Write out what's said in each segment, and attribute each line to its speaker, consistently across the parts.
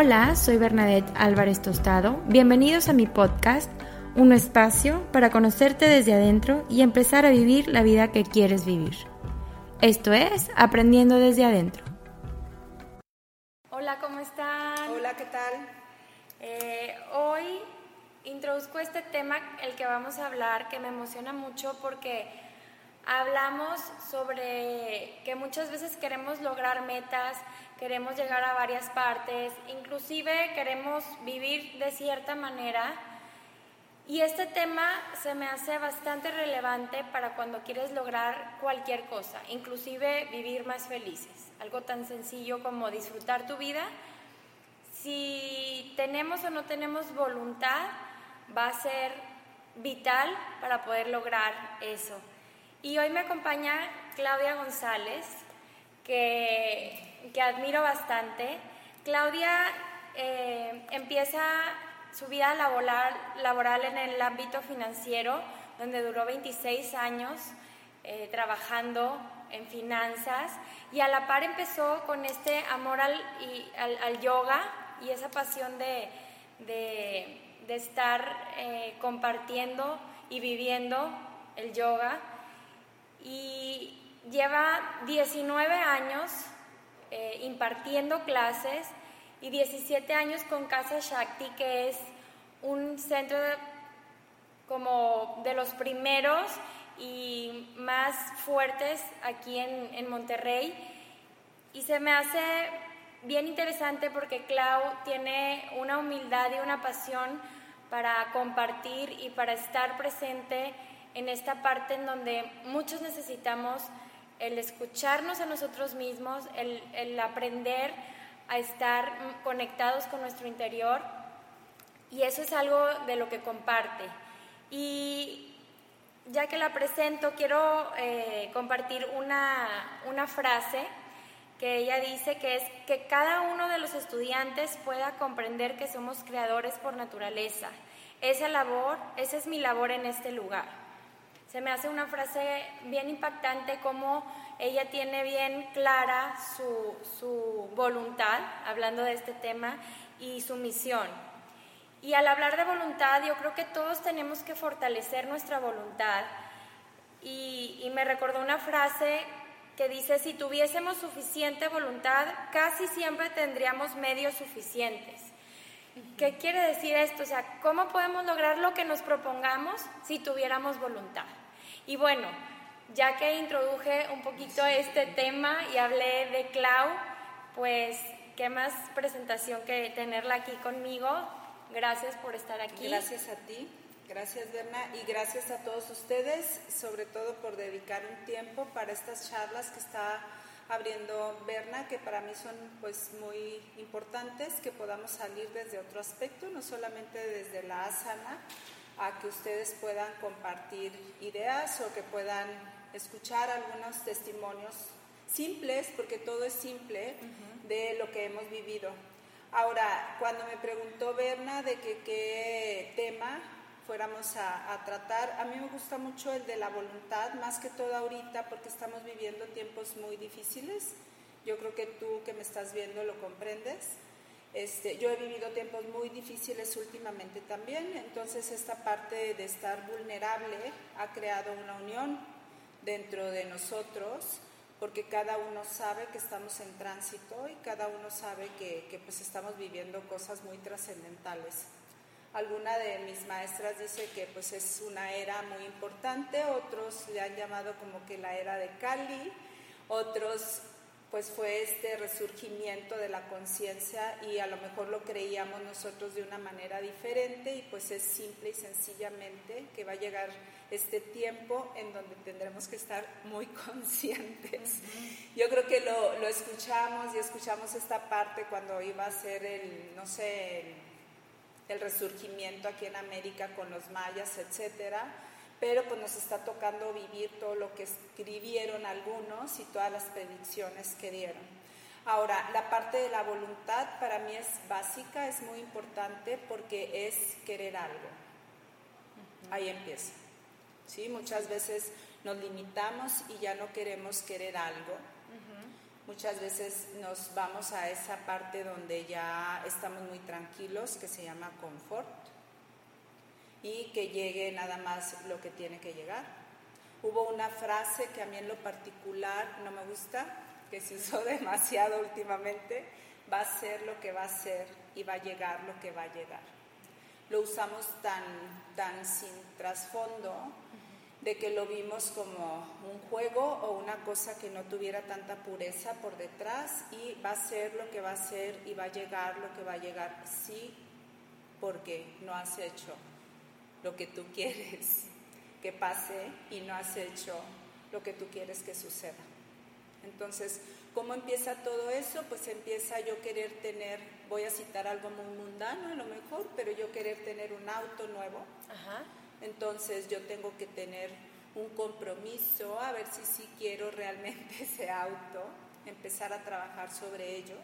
Speaker 1: Hola, soy Bernadette Álvarez Tostado. Bienvenidos a mi podcast, un espacio para conocerte desde adentro y empezar a vivir la vida que quieres vivir. Esto es Aprendiendo desde adentro. Hola, ¿cómo están?
Speaker 2: Hola, ¿qué tal?
Speaker 1: Eh, hoy introduzco este tema, el que vamos a hablar, que me emociona mucho porque hablamos sobre que muchas veces queremos lograr metas, queremos llegar a varias partes, inclusive queremos vivir de cierta manera. Y este tema se me hace bastante relevante para cuando quieres lograr cualquier cosa, inclusive vivir más felices. Algo tan sencillo como disfrutar tu vida. Si tenemos o no tenemos voluntad, va a ser vital para poder lograr eso. Y hoy me acompaña Claudia González, que, que admiro bastante. Claudia eh, empieza su vida laboral, en el ámbito financiero, donde duró 26 años eh, trabajando en finanzas y a la par empezó con este amor al, yoga y esa pasión de estar eh, compartiendo y viviendo el yoga y lleva 19 años eh, impartiendo clases y 17 años con Casa Shakti, que es un centro como de los primeros y más fuertes aquí en, en Monterrey. Y se me hace bien interesante porque Clau tiene una humildad y una pasión para compartir y para estar presente en esta parte en donde muchos necesitamos el escucharnos a nosotros mismos, el, el, aprender a estar conectados con nuestro interior y eso es algo de lo que comparte. Y ya que la presento, quiero eh, compartir una, una frase que ella dice que es que cada uno de los estudiantes pueda comprender que somos creadores por naturaleza. Esa labor, esa es mi labor en este lugar. Se me hace una frase bien impactante como ella tiene bien clara su, su, voluntad, hablando de este tema, y su misión. Y al hablar de voluntad, yo creo que todos tenemos que fortalecer nuestra voluntad. Y, y me recordó una frase que dice, si tuviésemos suficiente voluntad, casi siempre tendríamos medios suficientes. ¿Qué quiere decir esto? O sea, ¿cómo podemos lograr lo que nos propongamos si tuviéramos voluntad? Y bueno, ya que introduje un poquito este tema y hablé de Clau, pues qué más presentación que tenerla aquí conmigo. Gracias por estar aquí.
Speaker 2: Gracias a ti, gracias Berna y gracias a todos ustedes, sobre todo por dedicar un tiempo para estas charlas que está abriendo Berna, que para mí son pues muy importantes, que podamos salir desde otro aspecto, no solamente desde la asana, a que ustedes puedan compartir ideas o que puedan escuchar algunos testimonios simples, porque todo es simple, de lo que hemos vivido. Ahora, cuando me preguntó Berna de que, qué tema fuéramos a, a, tratar, a mí me gusta mucho el de la voluntad, más que todo ahorita, porque estamos viviendo tiempos muy difíciles. Yo creo que tú que me estás viendo lo comprendes. Este, yo he vivido tiempos muy difíciles últimamente también, entonces esta parte de estar vulnerable ha creado una unión dentro de nosotros porque cada uno sabe que estamos en tránsito y cada uno sabe que, que pues estamos viviendo cosas muy trascendentales. Alguna de mis maestras dice que pues es una era muy importante, otros le han llamado como que la era de Cali, otros pues fue este resurgimiento de la conciencia y a lo mejor lo creíamos nosotros de una manera diferente y pues es simple y sencillamente que va a llegar este tiempo en donde tendremos que estar muy conscientes. Yo creo que lo, lo, escuchamos y escuchamos esta parte cuando iba a ser el, no sé, el, el resurgimiento aquí en América con los mayas, etcétera pero pues nos está tocando vivir todo lo que escribieron algunos y todas las predicciones que dieron. Ahora, la parte de la voluntad para mí es básica, es muy importante porque es querer algo. Ahí empieza. ¿Sí? Muchas veces nos limitamos y ya no queremos querer algo. Muchas veces nos vamos a esa parte donde ya estamos muy tranquilos, que se llama confort y que llegue nada más lo que tiene que llegar. Hubo una frase que a mí en lo particular no me gusta, que se usó demasiado últimamente, va a ser lo que va a ser y va a llegar lo que va a llegar. Lo usamos tan, tan sin trasfondo de que lo vimos como un juego o una cosa que no tuviera tanta pureza por detrás y va a ser lo que va a ser y va a llegar lo que va a llegar, sí, porque no has hecho lo que tú quieres que pase y no has hecho lo que tú quieres que suceda. Entonces, ¿cómo empieza todo eso? Pues empieza yo querer tener, voy a citar algo muy mundano a lo mejor, pero yo querer tener un auto nuevo. Entonces yo tengo que tener un compromiso, a ver si sí quiero realmente ese auto, empezar a trabajar sobre ello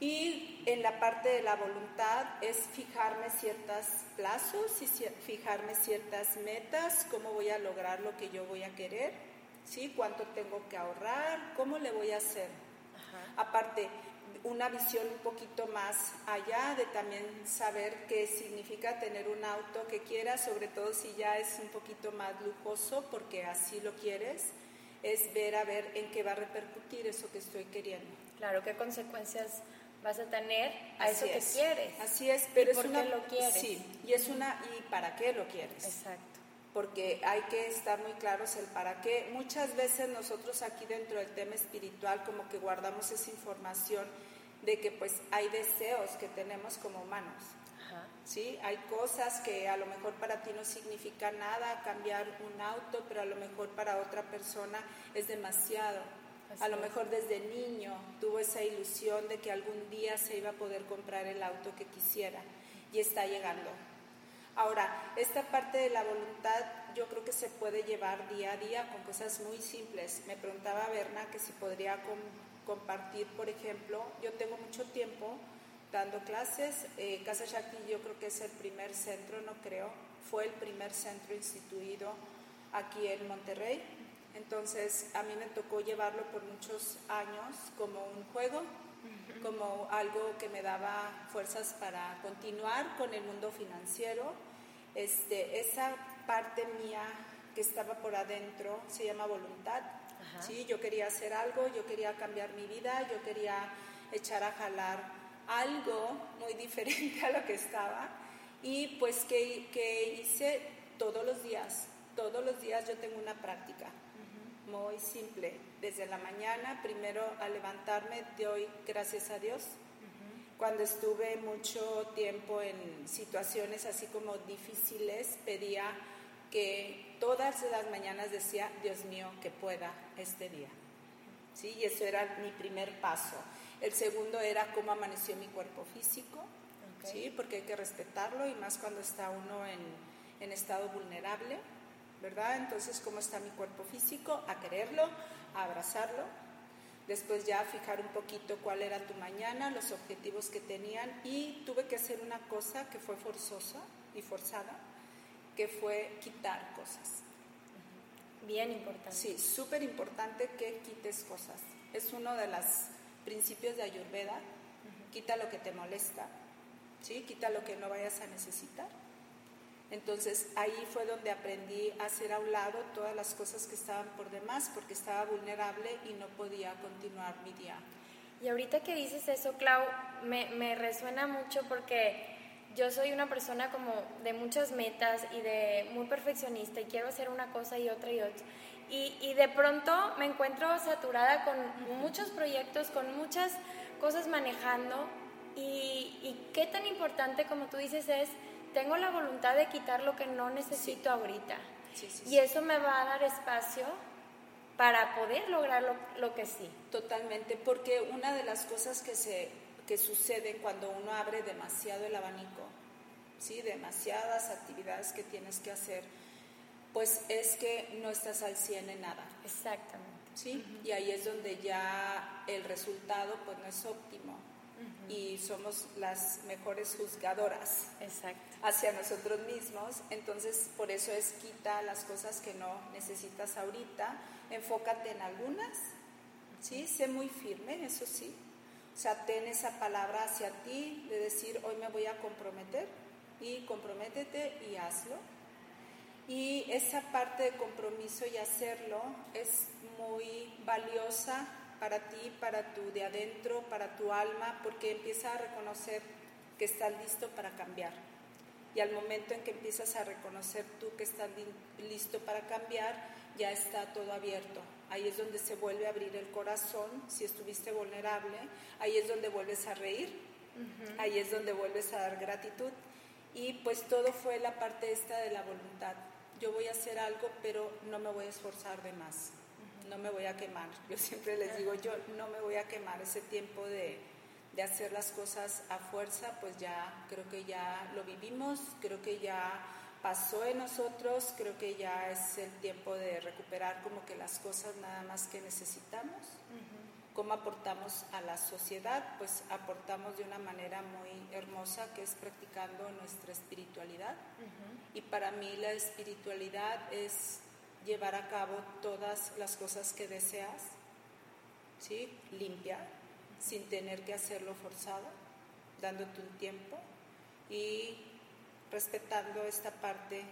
Speaker 2: y en la parte de la voluntad es fijarme ciertos plazos y fijarme ciertas metas, cómo voy a lograr lo que yo voy a querer, ¿sí? cuánto tengo que ahorrar, cómo le voy a hacer. Aparte, una visión un poquito más allá de también saber qué significa tener un auto que quieras, sobre todo si ya es un poquito más lujoso porque así lo quieres, es ver a ver en qué va a repercutir eso que estoy queriendo.
Speaker 1: Claro, qué consecuencias vas a tener a eso que quieres.
Speaker 2: Así es, pero
Speaker 1: es
Speaker 2: una,
Speaker 1: lo quieres.
Speaker 2: Sí, y es una y para qué lo quieres.
Speaker 1: Exacto.
Speaker 2: Porque hay que estar muy claros el para qué. Muchas veces nosotros aquí dentro del tema espiritual como que guardamos esa información de que pues hay deseos que tenemos como humanos. Ajá. ¿Sí? Hay cosas que a lo mejor para ti no significa nada, cambiar un auto, pero a lo mejor para otra persona es demasiado a lo mejor desde niño tuvo esa ilusión de que algún día se iba a poder comprar el auto que quisiera y está llegando. Ahora, esta parte de la voluntad yo creo que se puede llevar día a día con cosas muy simples. Me preguntaba Berna que si podría compartir, por ejemplo, yo tengo mucho tiempo dando clases. Eh, Casa Shakti yo creo que es el primer centro, no creo, fue el primer centro instituido aquí en Monterrey entonces a mí me tocó llevarlo por muchos años como un juego, como algo que me daba fuerzas para continuar con el mundo financiero. Este, esa parte mía que estaba por adentro se llama voluntad. ¿sí? Yo quería hacer algo, yo quería cambiar mi vida, yo quería echar a jalar algo muy diferente a lo que estaba. Y pues que, que hice todos los días, todos los días yo tengo una práctica muy simple. Desde la mañana, primero al levantarme, doy gracias a Dios. Cuando estuve mucho tiempo en situaciones así como difíciles, pedía que todas las mañanas decía, Dios mío, que pueda este día. ¿Sí? Y eso era mi primer paso. El segundo era cómo amaneció mi cuerpo físico, ¿sí? porque hay que respetarlo y más cuando está uno en, en estado vulnerable ¿verdad? Entonces, ¿cómo está mi cuerpo físico? A quererlo, a abrazarlo. Después ya fijar un poquito cuál era tu mañana, los objetivos que tenían y tuve que hacer una cosa que fue forzosa y forzada, que fue quitar cosas.
Speaker 1: Bien importante.
Speaker 2: Sí, súper importante que quites cosas. Es uno de los principios de Ayurveda. Quita lo que te molesta, ¿sí? quita lo que no vayas a necesitar. Entonces ahí fue donde aprendí a hacer a un lado todas las cosas que estaban por demás porque estaba vulnerable y no podía continuar mi día.
Speaker 1: Y ahorita que dices eso, Clau, me, me resuena mucho porque yo soy una persona como de muchas metas y de muy perfeccionista y quiero hacer una cosa y otra y otra. Y, y, de pronto me encuentro saturada con muchos proyectos, con muchas cosas manejando y, y, qué tan importante como tú dices es, tengo la voluntad de quitar lo que no necesito ahorita. Sí, sí, y eso me va a dar espacio para poder lograr lo, lo que sí.
Speaker 2: Totalmente, porque una de las cosas que se que sucede cuando uno abre demasiado el abanico, ¿sí? demasiadas actividades que tienes que hacer, pues es que no estás al 100 en nada.
Speaker 1: Exactamente.
Speaker 2: ¿sí? Y ahí es donde ya el resultado pues no es óptimo y somos las mejores juzgadoras
Speaker 1: Exacto.
Speaker 2: hacia nosotros mismos. Entonces, por eso es quita las cosas que no necesitas ahorita, enfócate en algunas, ¿sí? Sé muy firme, eso sí, o sea, ten esa palabra hacia ti de decir, hoy me voy a comprometer y comprométete y hazlo. Y esa parte de compromiso y hacerlo es muy valiosa para ti, para tu de adentro, para tu alma, porque empieza a reconocer que estás listo para cambiar. Y al momento en que empiezas a reconocer tú que estás listo para cambiar, ya está todo abierto ahí es donde se vuelve a abrir el corazón, si estuviste vulnerable, ahí es donde vuelves a reír, ahí es donde vuelves a dar gratitud. Y pues todo fue la parte esta de la voluntad. Yo voy a hacer algo, pero no me voy a esforzar de más, no me voy a quemar. Yo siempre les digo, yo no me voy a quemar ese tiempo de, de hacer las cosas a fuerza, pues ya creo que ya lo vivimos, creo que ya pasó en nosotros, creo que ya es el tiempo de recuperar como que las cosas nada más que necesitamos. ¿Cómo aportamos a la sociedad? Pues aportamos de una manera muy hermosa que es practicando nuestra espiritualidad. Y para mí la espiritualidad es llevar a cabo todas las cosas que deseas, ¿sí? limpia, sin tener que hacerlo forzado, dándote un tiempo y respetando esta parte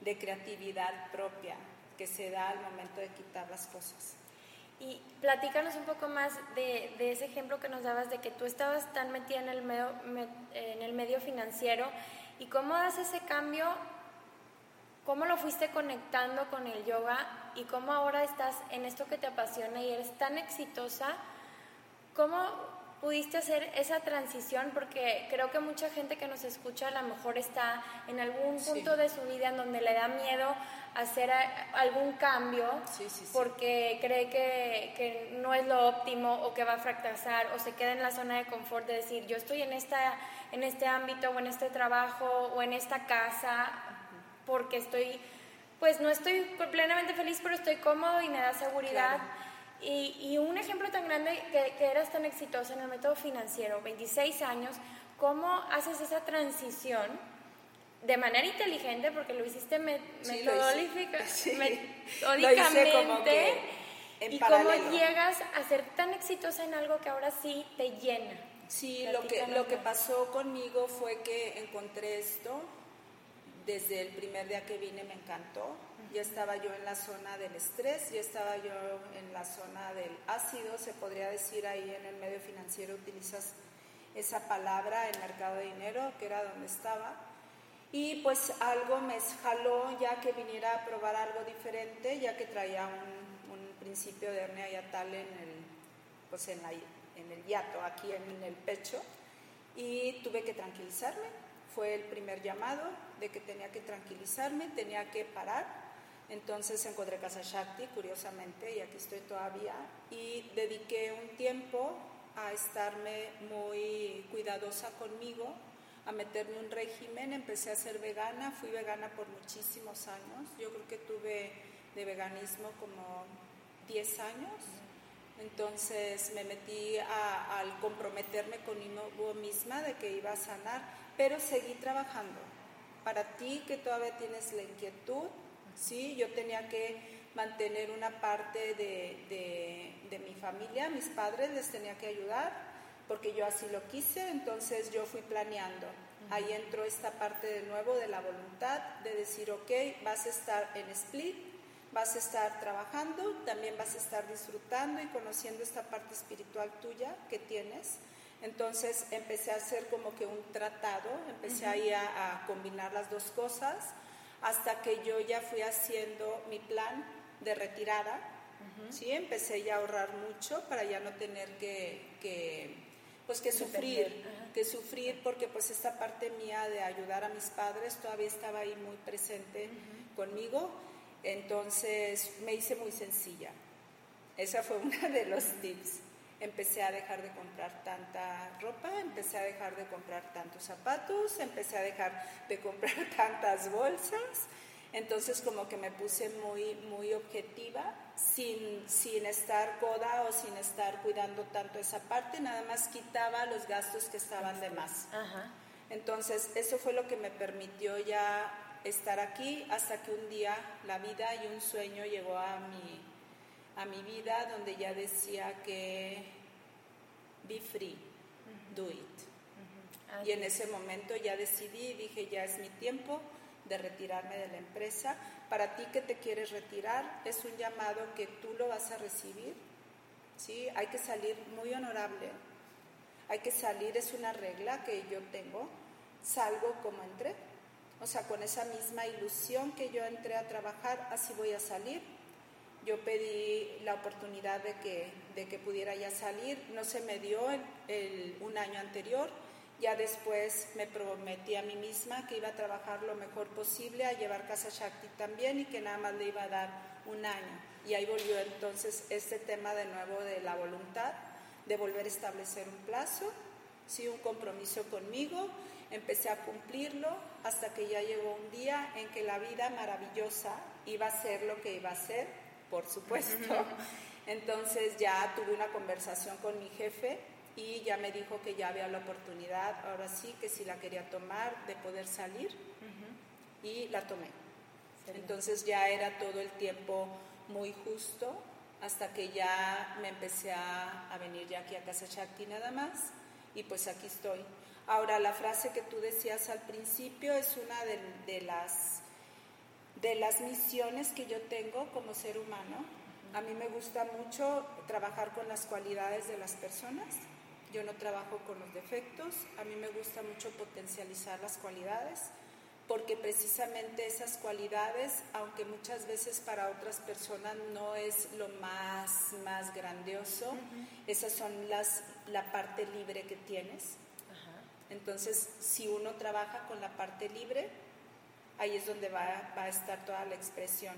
Speaker 2: de creatividad propia que se da al momento de quitar las cosas.
Speaker 1: Y platícanos un poco más de, ese ejemplo que nos dabas de que tú estabas tan metida en el, medio, en el medio financiero y cómo das ese cambio, cómo lo fuiste conectando con el yoga y cómo ahora estás en esto que te apasiona y eres tan exitosa, cómo pudiste hacer esa transición? Porque creo que mucha gente que nos escucha a lo mejor está en algún punto de su vida en donde le da miedo hacer algún cambio porque cree que, que, no es lo óptimo o que va a fracasar o se queda en la zona de confort de decir yo estoy en, esta, en este ámbito o en este trabajo o en esta casa porque estoy, pues no estoy plenamente feliz pero estoy cómodo y me da seguridad. Y, un ejemplo tan grande que, eras tan exitosa en el método financiero, 26 años, ¿cómo haces esa transición de manera inteligente, porque lo hiciste metodológicamente, y cómo llegas a ser tan exitosa en algo que ahora sí te llena?
Speaker 2: Sí, lo que, lo que pasó conmigo fue que encontré esto, desde el primer día que vine me encantó, ya estaba yo en la zona del estrés, ya estaba yo en la zona del ácido, se podría decir ahí en el medio financiero utilizas esa palabra, el mercado de dinero, que era donde estaba. Y pues algo me jaló ya que viniera a probar algo diferente, ya que traía un, un principio de hernia yatal en el, pues en, la, en el hiato, aquí en el pecho, y tuve que tranquilizarme. Fue el primer llamado de que tenía que tranquilizarme, tenía que parar. Entonces encontré Casa Shakti, curiosamente, y aquí estoy todavía, y dediqué un tiempo a estarme muy cuidadosa conmigo, a meterme un régimen, empecé a ser vegana, fui vegana por muchísimos años, yo creo que tuve de veganismo como 10 años, entonces me metí al comprometerme conmigo misma de que iba a sanar, pero seguí trabajando. Para ti que todavía tienes la inquietud, ¿sí? yo tenía que mantener una parte de, de mi familia, mis padres les tenía que ayudar, porque yo así lo quise, entonces yo fui planeando. Ahí entró esta parte de nuevo de la voluntad, de decir, ok, vas a estar en split, vas a estar trabajando, también vas a estar disfrutando y conociendo esta parte espiritual tuya que tienes. Entonces empecé a hacer como que un tratado, empecé ahí a, combinar las dos cosas, hasta que yo ya fui haciendo mi plan de retirada. ¿sí? Empecé ya a ahorrar mucho para ya no tener que pues que sufrir, que sufrir porque pues esta parte mía de ayudar a mis padres todavía estaba ahí muy presente conmigo, entonces me hice muy sencilla. Esa fue una de los tips. Empecé a dejar de comprar tanta ropa, empecé a dejar de comprar tantos zapatos, empecé a dejar de comprar tantas bolsas. Entonces como que me puse muy, muy objetiva, sin, sin estar coda o sin estar cuidando tanto esa parte, nada más quitaba los gastos que estaban de más. Entonces eso fue lo que me permitió ya estar aquí hasta que un día la vida y un sueño llegó a mi, a mi vida donde ya decía que be free, do it. Y en ese momento ya decidí, dije, ya es mi tiempo, de retirarme de la empresa. Para ti que te quieres retirar, es un llamado que tú lo vas a recibir. ¿sí? Hay que salir muy honorable. Hay que salir, es una regla que yo tengo. Salgo como entré. O sea, con esa misma ilusión que yo entré a trabajar, así voy a salir. Yo pedí la oportunidad de que, de que pudiera ya salir. No se me dio un año anterior ya después me prometí a mí misma que iba a trabajar lo mejor posible, a llevar Casa Shakti también y que nada más le iba a dar un año. Y ahí volvió entonces este tema de nuevo de la voluntad, de volver a establecer un plazo, sí, un compromiso conmigo. Empecé a cumplirlo hasta que ya llegó un día en que la vida maravillosa iba a ser lo que iba a ser, por supuesto. Entonces ya tuve una conversación con mi jefe y ya me dijo que ya había la oportunidad, ahora sí, que si la quería tomar, de poder salir y la tomé. Entonces ya era todo el tiempo muy justo hasta que ya me empecé a, venir ya aquí a Casa Shakti nada más y pues aquí estoy. Ahora la frase que tú decías al principio es una de, de las, de las misiones que yo tengo como ser humano. A mí me gusta mucho trabajar con las cualidades de las personas yo no trabajo con los defectos, a mí me gusta mucho potencializar las cualidades, porque precisamente esas cualidades, aunque muchas veces para otras personas no es lo más, más grandioso, esas son las, la parte libre que tienes. Entonces, si uno trabaja con la parte libre, ahí es donde va, va a estar toda la expresión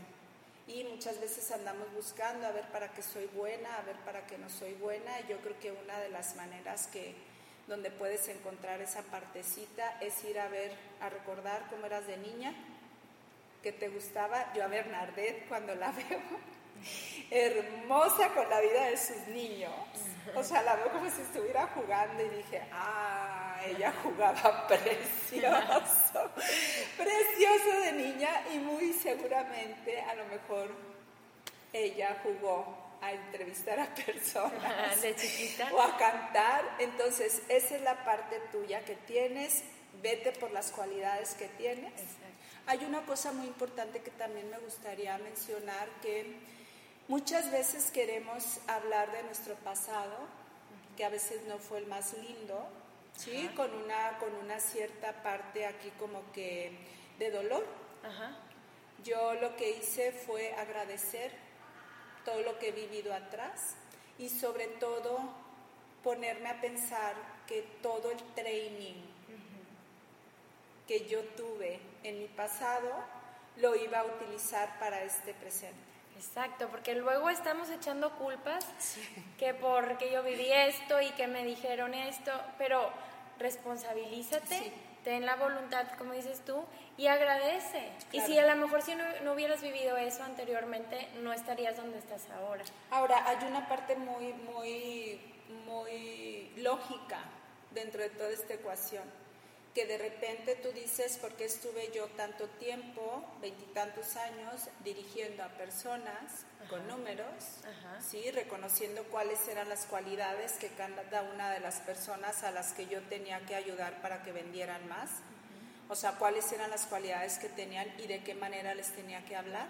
Speaker 2: y muchas veces andamos buscando a ver para qué soy buena, a ver para qué no soy buena. Y yo creo que una de las maneras que donde puedes encontrar esa partecita es ir a ver, a recordar cómo eras de niña, que te gustaba. Yo a Bernadette cuando la veo, hermosa con la vida de sus niños. O sea, la veo como si estuviera jugando y dije, ah, ella jugaba precioso, precioso de niña y muy seguramente a lo mejor ella jugó a entrevistar a personas
Speaker 1: de chiquita
Speaker 2: o a cantar. Entonces, esa es la parte tuya que tienes, vete por las cualidades que tienes. Hay una cosa muy importante que también me gustaría mencionar que Muchas veces queremos hablar de nuestro pasado, que a veces no fue el más lindo, ¿sí? Con una, con una cierta parte aquí como que de dolor. Yo lo que hice fue agradecer todo lo que he vivido atrás y sobre todo ponerme a pensar que todo el training que yo tuve en mi pasado lo iba a utilizar para este presente.
Speaker 1: Exacto, porque luego estamos echando culpas que porque yo viví esto y que me dijeron esto, pero responsabilízate, ten la voluntad, como dices tú, y agradece. Y si a lo mejor si no, hubieras vivido eso anteriormente, no estarías donde estás ahora.
Speaker 2: Ahora, hay una parte muy, muy, muy lógica dentro de toda esta ecuación que de repente tú dices, ¿por qué estuve yo tanto tiempo, veintitantos años, dirigiendo a personas con números, ¿sí? reconociendo cuáles eran las cualidades que cada una de las personas a las que yo tenía que ayudar para que vendieran más? O sea, cuáles eran las cualidades que tenían y de qué manera les tenía que hablar.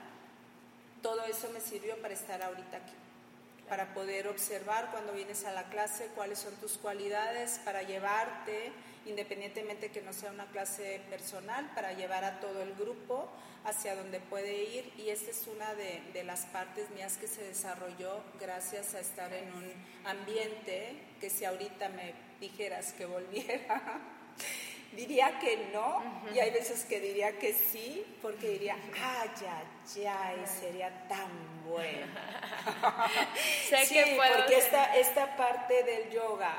Speaker 2: Todo eso me sirvió para estar ahorita aquí para poder observar cuando vienes a la clase cuáles son tus cualidades, para llevarte, independientemente que no sea una clase personal, para llevar a todo el grupo hacia donde puede ir. Y esta es una de, de las partes mías que se desarrolló gracias a estar en un ambiente que si ahorita me dijeras que volviera, diría que no, y hay veces que diría que sí, porque diría, ah, ya, ya, y sería tan bueno. sé sí, que puedo porque esta, esta parte del yoga,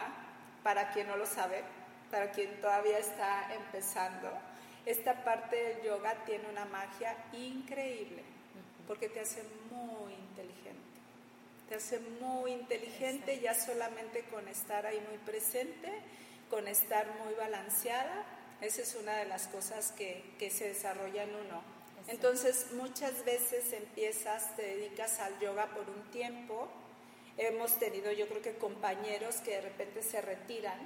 Speaker 2: para quien no lo sabe, para quien todavía está empezando, esta parte del yoga tiene una magia increíble, porque te hace muy inteligente. Te hace muy inteligente ya solamente con estar ahí muy presente con estar muy balanceada. Esa es una de las cosas que, que se desarrolla en uno. Entonces, muchas veces empiezas, te dedicas al yoga por un tiempo. Hemos tenido, yo creo que compañeros que de repente se retiran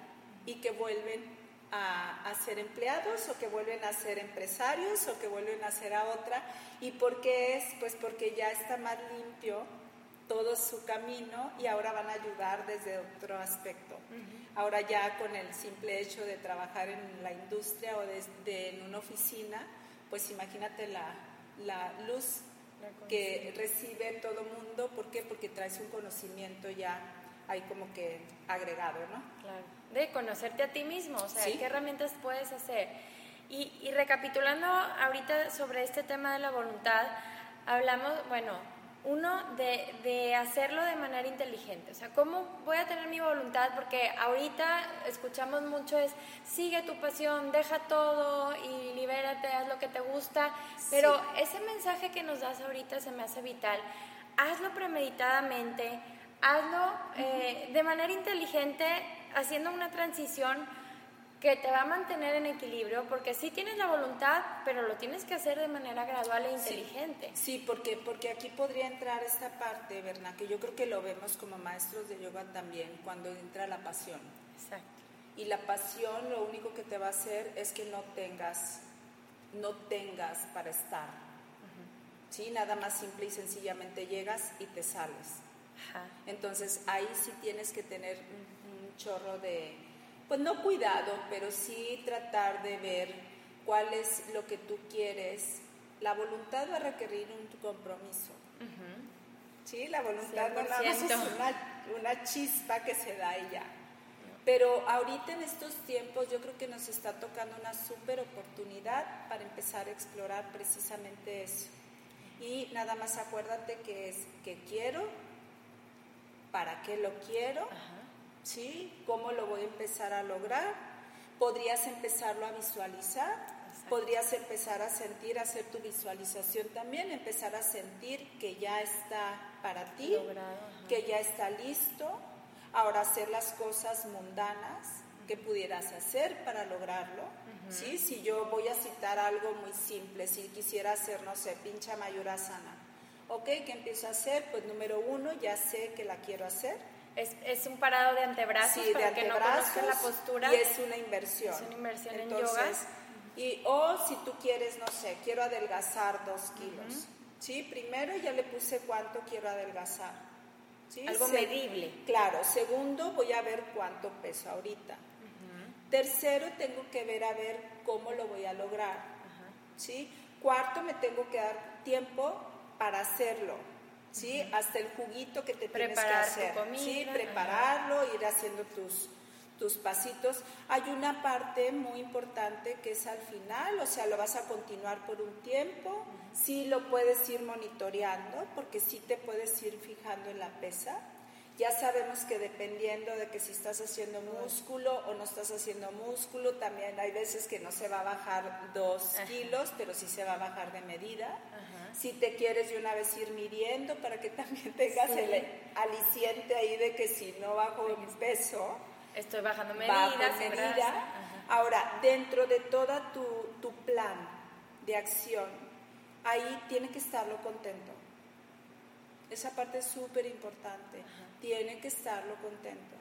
Speaker 2: y que vuelven a, a, ser empleados o que vuelven a ser empresarios o que vuelven a ser a otra. ¿Y por qué es? Pues porque ya está más limpio todo su camino y ahora van a ayudar desde otro aspecto. Ahora ya con el simple hecho de trabajar en la industria o de, en una oficina, pues imagínate la, la luz que recibe todo mundo. ¿Por qué? Porque traes un conocimiento ya ahí como que agregado, ¿no?
Speaker 1: Claro. De conocerte a ti mismo, o sea, qué herramientas puedes hacer. Y, y recapitulando ahorita sobre este tema de la voluntad, hablamos, bueno, uno, de, hacerlo de manera inteligente. O sea, ¿cómo voy a tener mi voluntad? Porque ahorita escuchamos mucho es, sigue tu pasión, deja todo y libérate, haz lo que te gusta. Pero ese mensaje que nos das ahorita se me hace vital. Hazlo premeditadamente, hazlo eh, de manera inteligente, haciendo una transición que te va a mantener en equilibrio, porque sí tienes la voluntad, pero lo tienes que hacer de manera gradual e inteligente.
Speaker 2: Sí, porque, porque aquí podría entrar esta parte, ¿verdad? Que yo creo que lo vemos como maestros de yoga también, cuando entra la pasión.
Speaker 1: Exacto.
Speaker 2: Y la pasión lo único que te va a hacer es que no tengas, no tengas para estar. Sí, nada más simple y sencillamente llegas y te sales. Entonces ahí sí tienes que tener un chorro de pues no cuidado, pero sí tratar de ver cuál es lo que tú quieres. La voluntad va a requerir un compromiso. Sí, la voluntad no es una, chispa que se da y ya. Pero ahorita en estos tiempos yo creo que nos está tocando una súper oportunidad para empezar a explorar precisamente eso. Y nada más acuérdate que es que quiero, para qué lo quiero. ¿Sí? ¿Cómo lo voy a empezar a lograr? Podrías empezarlo a visualizar, podrías empezar a sentir, hacer tu visualización también, empezar a sentir que ya está para ti, que ya está listo. Ahora hacer las cosas mundanas que pudieras hacer para lograrlo. ¿sí? Si yo voy a citar algo muy simple, si quisiera hacer, no sé, pincha mayurasana. ¿Ok? ¿Qué empiezo a hacer? Pues número uno, ya sé que la quiero hacer
Speaker 1: es, es, un parado de antebrazos para que no conozcan la postura.
Speaker 2: Y es una inversión.
Speaker 1: Es una inversión en yoga.
Speaker 2: Y, o si tú quieres, no sé, quiero adelgazar dos kilos. ¿Sí? Primero ya le puse cuánto quiero adelgazar. ¿Sí?
Speaker 1: Algo medible.
Speaker 2: Claro. Segundo, voy a ver cuánto peso ahorita. Tercero, tengo que ver a ver cómo lo voy a lograr. ¿Sí? Cuarto, me tengo que dar tiempo para hacerlo. ¿Sí? Hasta el juguito que te tienes que hacer, ¿sí? Prepararlo, ir haciendo tus, tus pasitos. Hay una parte muy importante que es al final, o sea, lo vas a continuar por un tiempo, sí lo puedes ir monitoreando, porque sí te puedes ir fijando en la pesa. Ya sabemos que dependiendo de que si estás haciendo músculo o no estás haciendo músculo, también hay veces que no se va a bajar dos kilos, pero sí se va a bajar de medida. Si te quieres de una vez ir midiendo para que también tengas el aliciente ahí de que si no bajo en peso,
Speaker 1: estoy bajando medidas.
Speaker 2: medida. Ahora, dentro de todo tu, tu plan de acción, ahí tiene que estarlo contento. Esa parte es súper importante. Tiene que estarlo contento.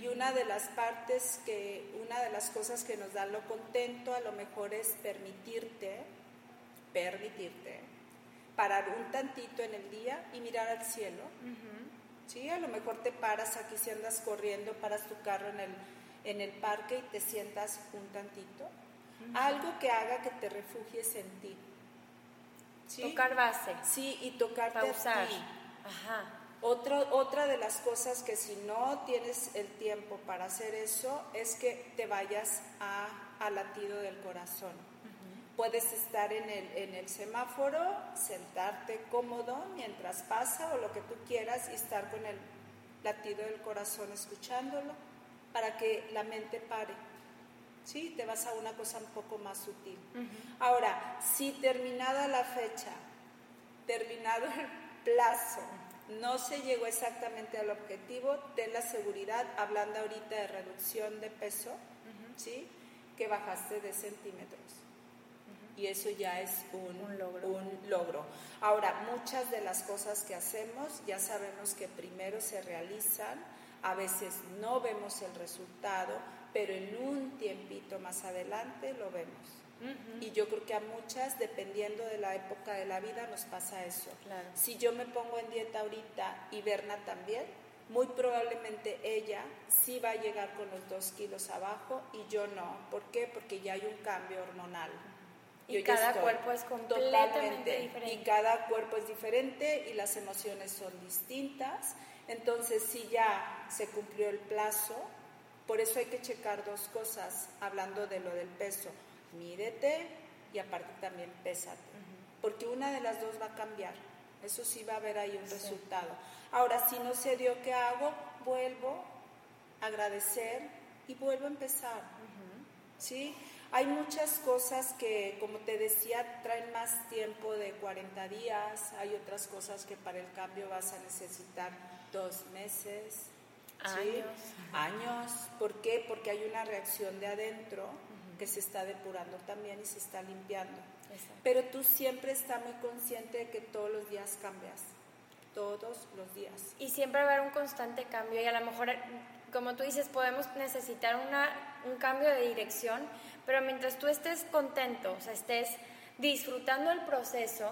Speaker 2: Y una de las partes que, una de las cosas que nos da lo contento a lo mejor es permitirte, permitirte, parar un tantito en el día y mirar al cielo. ¿Sí? A lo mejor te paras aquí si andas corriendo, paras tu carro en el, en el parque y te sientas un tantito. Algo que haga que te refugies en ti.
Speaker 1: Tocar base.
Speaker 2: Sí, y tocarte
Speaker 1: Pausar.
Speaker 2: a ti.
Speaker 1: Ajá.
Speaker 2: otra de las cosas que si no tienes el tiempo para hacer eso es que te vayas a, al latido del corazón. Puedes estar en el, en el semáforo, sentarte cómodo mientras pasa o lo que tú quieras y estar con el latido del corazón escuchándolo para que la mente pare. ¿Sí? Te vas a una cosa un poco más sutil. Ahora, si terminada la fecha, terminado el plazo, no se llegó exactamente al objetivo, ten la seguridad, hablando ahorita de reducción de peso, ¿sí? que bajaste de centímetros. Y eso ya es un,
Speaker 1: logro.
Speaker 2: un logro. Ahora, muchas de las cosas que hacemos ya sabemos que primero se realizan, a veces no vemos el resultado, pero en un tiempito más adelante lo vemos. Y yo creo que a muchas, dependiendo de la época de la vida, nos pasa eso. Si yo me pongo en dieta ahorita y Berna también, muy probablemente ella sí va a llegar con los dos kilos abajo y yo no. ¿Por qué? Porque ya hay un cambio hormonal.
Speaker 1: Y cada cuerpo es completamente diferente.
Speaker 2: Y cada cuerpo es diferente y las emociones son distintas. Entonces, si ya se cumplió el plazo, por eso hay que checar dos cosas, hablando de lo del peso mídete y aparte también pésate, porque una de las dos va a cambiar, eso sí va a haber ahí un resultado. Ahora, si no se dio, ¿qué hago? Vuelvo a agradecer y vuelvo a empezar, ¿sí? Hay muchas cosas que, como te decía, traen más tiempo de 40 días, hay otras cosas que para el cambio vas a necesitar dos meses,
Speaker 1: Años.
Speaker 2: Años. ¿Por qué? Porque hay una reacción de adentro que se está depurando también y se está limpiando. Pero tú siempre estás muy consciente de que todos los días cambias, todos los días.
Speaker 1: Y siempre va a haber un constante cambio y a lo mejor, como tú dices, podemos necesitar una, un cambio de dirección, pero mientras tú estés contento, o sea, estés disfrutando el proceso,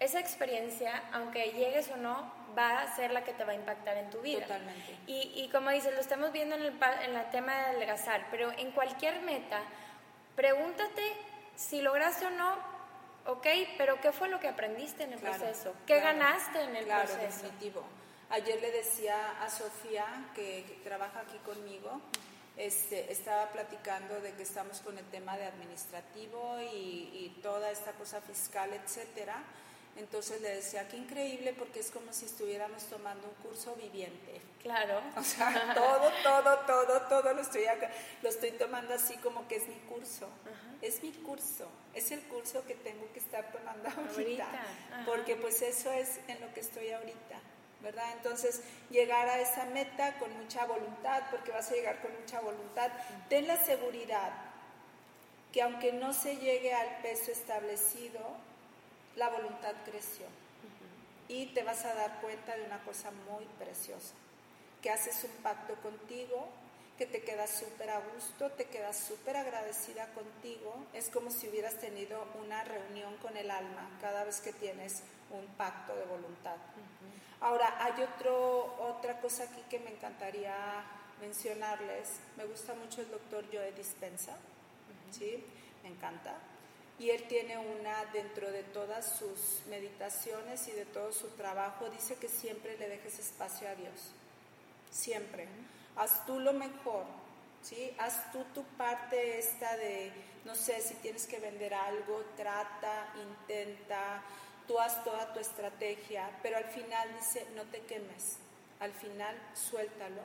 Speaker 1: esa experiencia, aunque llegues o no, va a ser la que te va a impactar en tu vida.
Speaker 2: Totalmente.
Speaker 1: Y, y como dices, lo estamos viendo en el, en el tema de adelgazar, pero en cualquier meta, pregúntate si lograste o no, ok, pero ¿qué fue lo que aprendiste en el proceso? ¿Qué ganaste en el
Speaker 2: claro,
Speaker 1: proceso?
Speaker 2: definitivo. Ayer le decía a Sofía, que, trabaja aquí conmigo, este, estaba platicando de que estamos con el tema de administrativo y, y toda esta cosa fiscal, etcétera entonces le decía, qué increíble porque es como si estuviéramos tomando un curso viviente.
Speaker 1: Claro.
Speaker 2: O sea, todo, todo, todo, todo lo estoy, lo estoy tomando así como que es mi curso. Es mi curso, es el curso que tengo que estar tomando ahorita. Porque pues eso es en lo que estoy ahorita. ¿verdad? Entonces, llegar a esa meta con mucha voluntad, porque vas a llegar con mucha voluntad. Ten la seguridad que aunque no se llegue al peso establecido, la voluntad creció. Y te vas a dar cuenta de una cosa muy preciosa, que haces un pacto contigo, que te quedas súper a gusto, te quedas súper agradecida contigo. Es como si hubieras tenido una reunión con el alma cada vez que tienes un pacto de voluntad. Ahora, hay otro, otra cosa aquí que me encantaría mencionarles. Me gusta mucho el doctor Joe Dispensa, ¿sí? Me encanta y él tiene una dentro de todas sus meditaciones y de todo su trabajo, dice que siempre le dejes espacio a Dios, siempre. Haz tú lo mejor, ¿sí? Haz tú tu parte esta de, no sé, si tienes que vender algo, trata, intenta, tú haz toda tu estrategia, pero al final dice, no te quemes. al final suéltalo,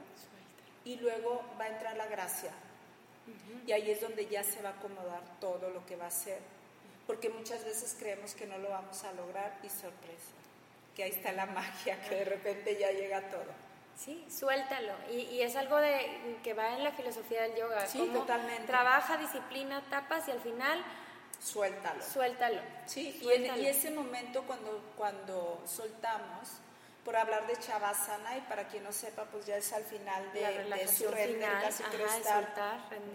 Speaker 2: y luego va a entrar la gracia. Y ahí es donde ya se va a acomodar todo lo que va a ser. Porque muchas veces creemos que no lo vamos a lograr y sorpresa, que ahí está la magia, que de repente ya llega todo.
Speaker 1: Sí, suéltalo. Y, es algo de, que va en la filosofía del yoga.
Speaker 2: Sí, totalmente.
Speaker 1: Trabaja, disciplina, tapas y al final...
Speaker 2: Suéltalo.
Speaker 1: Suéltalo.
Speaker 2: Sí, Y, en, ese momento cuando, cuando soltamos, por hablar de Chavasana, y para quien no sepa, pues ya es al final de, de su
Speaker 1: final,
Speaker 2: casi estar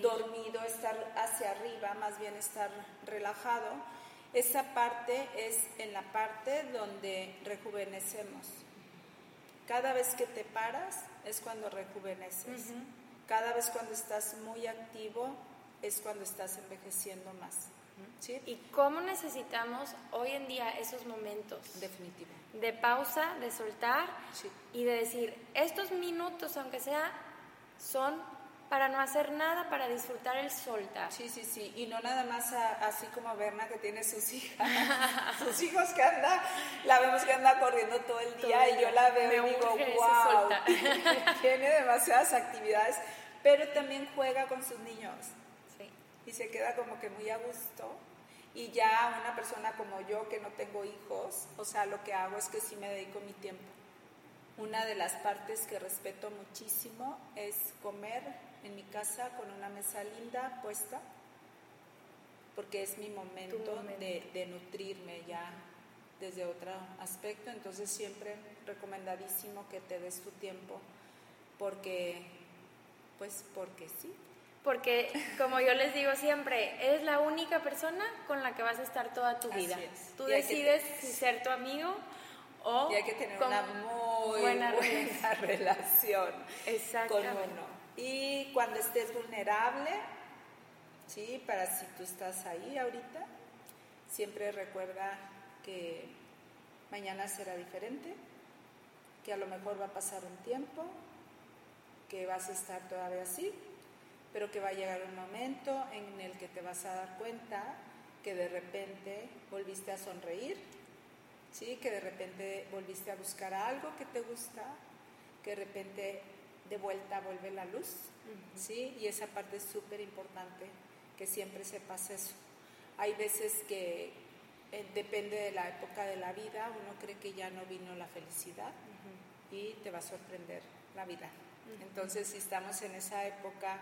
Speaker 2: dormido, estar hacia arriba, más bien estar relajado. Esa parte es en la parte donde rejuvenecemos cada vez que te paras es cuando rejuveneces. Cada vez cuando estás muy activo es cuando estás envejeciendo más. ¿Sí?
Speaker 1: ¿Y cómo necesitamos hoy en día esos momentos?
Speaker 2: Definitivo.
Speaker 1: De pausa, de soltar y de decir, estos minutos, aunque sea, son para no hacer nada, para disfrutar el soltar.
Speaker 2: Sí, sí, sí, y no nada más así como Berna que tiene sus hijas, sus hijos que anda, la vemos que anda corriendo todo el día y yo la veo y digo, wow, tiene demasiadas actividades, pero también juega con sus niños sí. y se queda como que muy a gusto. Y ya una persona como yo que no tengo hijos, o sea, lo que hago es que sí me dedico mi tiempo. Una de las partes que respeto muchísimo es comer en mi casa con una mesa linda puesta, porque es mi momento, De, nutrirme ya desde otro aspecto, entonces siempre recomendadísimo que te des tu tiempo, porque, pues porque sí.
Speaker 1: Porque, como yo les digo siempre, eres la única persona con la que vas a estar toda tu vida. Tú decides si ser tu amigo o...
Speaker 2: Y hay que tener una muy buena, relación con uno. Y cuando estés vulnerable, ¿sí? Para si tú estás ahí ahorita, siempre recuerda que mañana será diferente, que a lo mejor va a pasar un tiempo, que vas a estar todavía así, pero que va a llegar un momento en el que te vas a dar cuenta que de repente volviste a sonreír, ¿sí? que de repente volviste a buscar algo que te gusta, que de repente de vuelta vuelve la luz, ¿sí? Y esa parte es súper importante, que siempre sepas eso. Hay veces que depende de la época de la vida, uno cree que ya no vino la felicidad y te va a sorprender la vida. Entonces, si estamos en esa época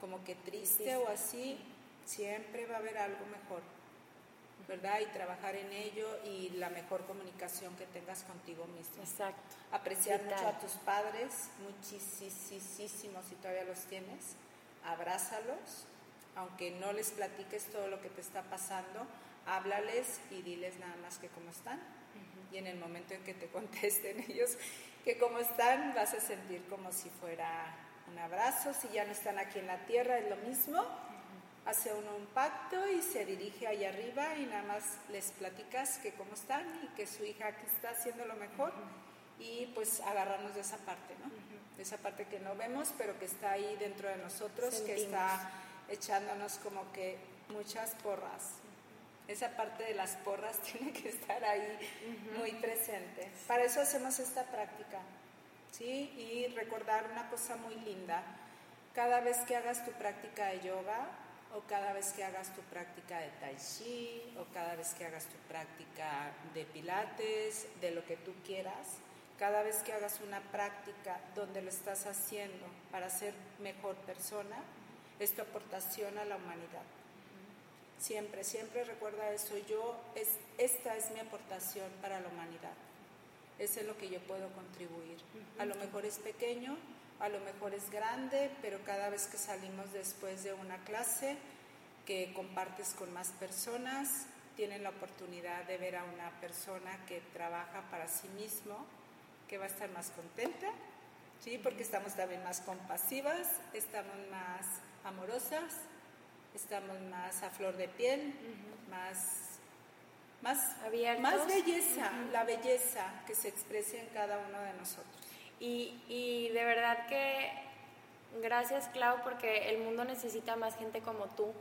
Speaker 2: como que triste o así, siempre va a haber algo mejor. ¿verdad? Y trabajar en ello y la mejor comunicación que tengas contigo mismo.
Speaker 1: Exacto.
Speaker 2: Apreciar mucho a tus padres, muchísimos si todavía los tienes. Abrázalos, aunque no les platiques todo lo que te está pasando, háblales y diles nada más que cómo están. Y en el momento en que te contesten ellos que cómo están, vas a sentir como si fuera un abrazo. Si ya no están aquí en la tierra, es lo mismo hace uno un pacto y se dirige ahí arriba y nada más les platicas que cómo están y que su hija que está haciendo lo mejor y pues agarrarnos de esa parte, ¿no? De esa parte que no vemos pero que está ahí dentro de nosotros, que está echándonos como que muchas porras. Esa parte de las porras tiene que estar ahí muy presente. Para eso hacemos esta práctica, ¿sí? Y recordar una cosa muy linda. Cada vez que hagas tu práctica de yoga, o cada vez que hagas tu práctica de tai chi, o cada vez que hagas tu práctica de pilates, de lo que tú quieras, cada vez que hagas una práctica donde lo estás haciendo para ser mejor persona, es tu aportación a la humanidad. Siempre, siempre recuerda eso. Yo, es, esta es mi aportación para la humanidad. Eso es lo que yo puedo contribuir. A lo mejor es pequeño, a lo mejor es grande, pero cada vez que salimos después de una clase que compartes con más personas, tienen la oportunidad de ver a una persona que trabaja para sí mismo, que va a estar más contenta, ¿sí? porque estamos también más compasivas, estamos más amorosas, estamos más a flor de piel, más más, más belleza, la belleza que se expresa en cada uno de nosotros.
Speaker 1: Y, de verdad que gracias Clau porque el mundo necesita más gente como tú,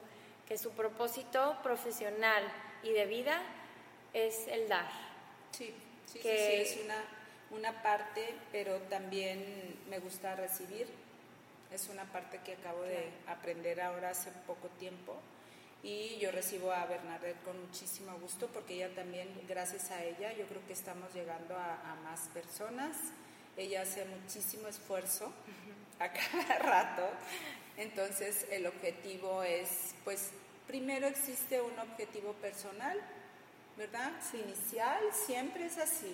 Speaker 1: que su propósito profesional y de vida es el dar.
Speaker 2: Sí, sí, sí, es una, una parte, pero también me gusta recibir. Es una parte que acabo de aprender ahora hace poco tiempo y yo recibo a Bernadette con muchísimo gusto porque ella también, gracias a ella, yo creo que estamos llegando a, más personas. Ella hace muchísimo esfuerzo a cada rato. Entonces el objetivo es, pues, primero existe un objetivo personal, ¿verdad? Inicial, siempre es así.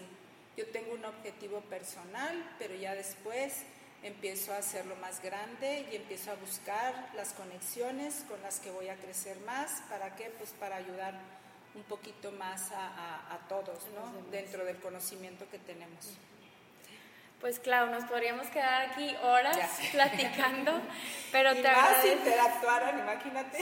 Speaker 2: Yo tengo un objetivo personal, pero ya después empiezo a hacerlo más grande y empiezo a buscar las conexiones con las que voy a crecer más. ¿Para qué? Pues para ayudar un poquito más a, todos, ¿no? Dentro del conocimiento que tenemos.
Speaker 1: Pues Clau, nos podríamos quedar aquí horas platicando, pero
Speaker 2: y
Speaker 1: te
Speaker 2: más agradezco. interactuaran, imagínate.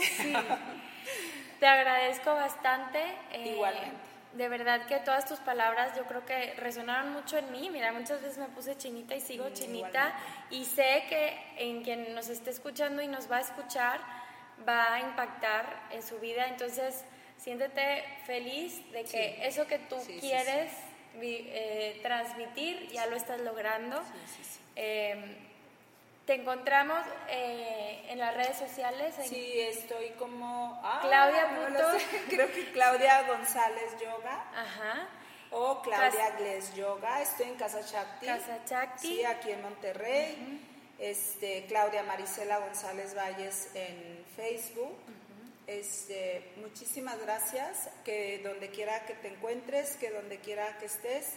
Speaker 1: Te agradezco bastante.
Speaker 2: Eh, Igualmente
Speaker 1: de verdad que todas tus palabras yo creo que resonaron mucho en mí. Mira, muchas veces me puse chinita y sigo mm, chinita y sé que en quien nos esté escuchando y nos va a escuchar va a impactar en su vida. Entonces, siéntete feliz de que eso que tú quieres eh, transmitir ya lo estás logrando. Eh, te encontramos eh, en las redes sociales.
Speaker 2: Sí, estoy como...
Speaker 1: Ah, Claudia
Speaker 2: Creo que Claudia González Yoga. Ajá. O Claudia Gles Yoga. Estoy en Casa Chakti.
Speaker 1: Casa Chakti.
Speaker 2: Sí, aquí en Monterrey. este, Claudia Marisela González Valles en Facebook. este, muchísimas gracias. Que donde quiera que te encuentres, que donde quiera que estés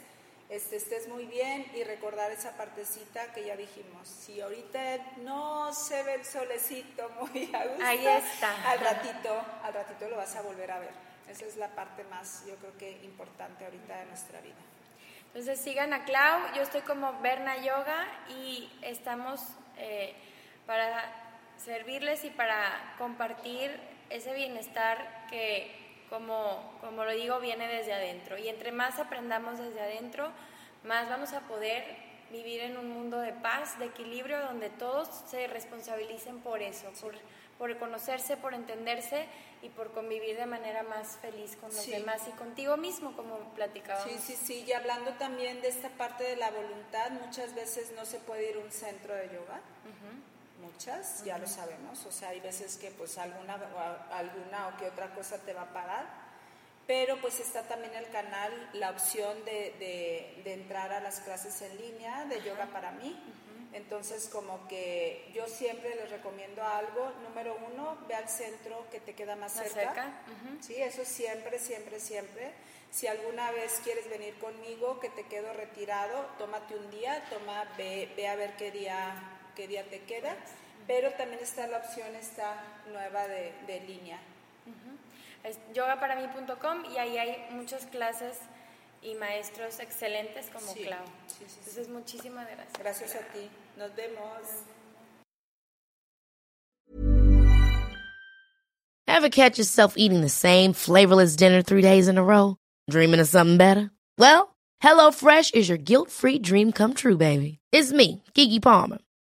Speaker 2: este, estés muy bien y recordar esa partecita que ya dijimos. Si ahorita no se ve el solecito muy a gusto,
Speaker 1: ahí está.
Speaker 2: Al ratito, al ratito lo vas a volver a ver. Esa es la parte más, yo creo que importante ahorita de nuestra vida.
Speaker 1: Entonces sigan a Clau, yo estoy como Berna Yoga y estamos eh, para servirles y para compartir ese bienestar que como, como lo digo, viene desde adentro. Y entre más aprendamos desde adentro, más vamos a poder vivir en un mundo de paz, de equilibrio, donde todos se responsabilicen por eso, por, por conocerse, por entenderse y por convivir de manera más feliz con los demás y contigo mismo, como platicábamos.
Speaker 2: Sí, sí, sí, y hablando también de esta parte de la voluntad, muchas veces no se puede ir a un centro de yoga. Muchas, ya lo sabemos, o sea, hay veces que pues alguna, alguna o que otra cosa te va a parar, pero pues está también el canal, la opción de, de, entrar a las clases en línea de yoga para mí. Entonces, como que yo siempre les recomiendo algo. Número uno, ve al centro que te queda más, cerca. Sí, eso siempre, siempre, siempre. Si alguna vez quieres venir conmigo, que te quedo retirado, tómate un día, toma, ve, ve a ver qué día, qué día te queda. Pero también está la opción esta nueva de, de línea.
Speaker 1: Es yogaparamí.com y ahí hay muchas clases y maestros excelentes como Clau. Entonces, muchísimas gracias.
Speaker 2: Gracias a ti. Nos vemos.
Speaker 3: Ever catch yourself eating the same flavorless dinner three days in a row? Dreaming of something better? Well, HelloFresh is your guilt-free dream come true, baby. It's me, Kiki Palmer.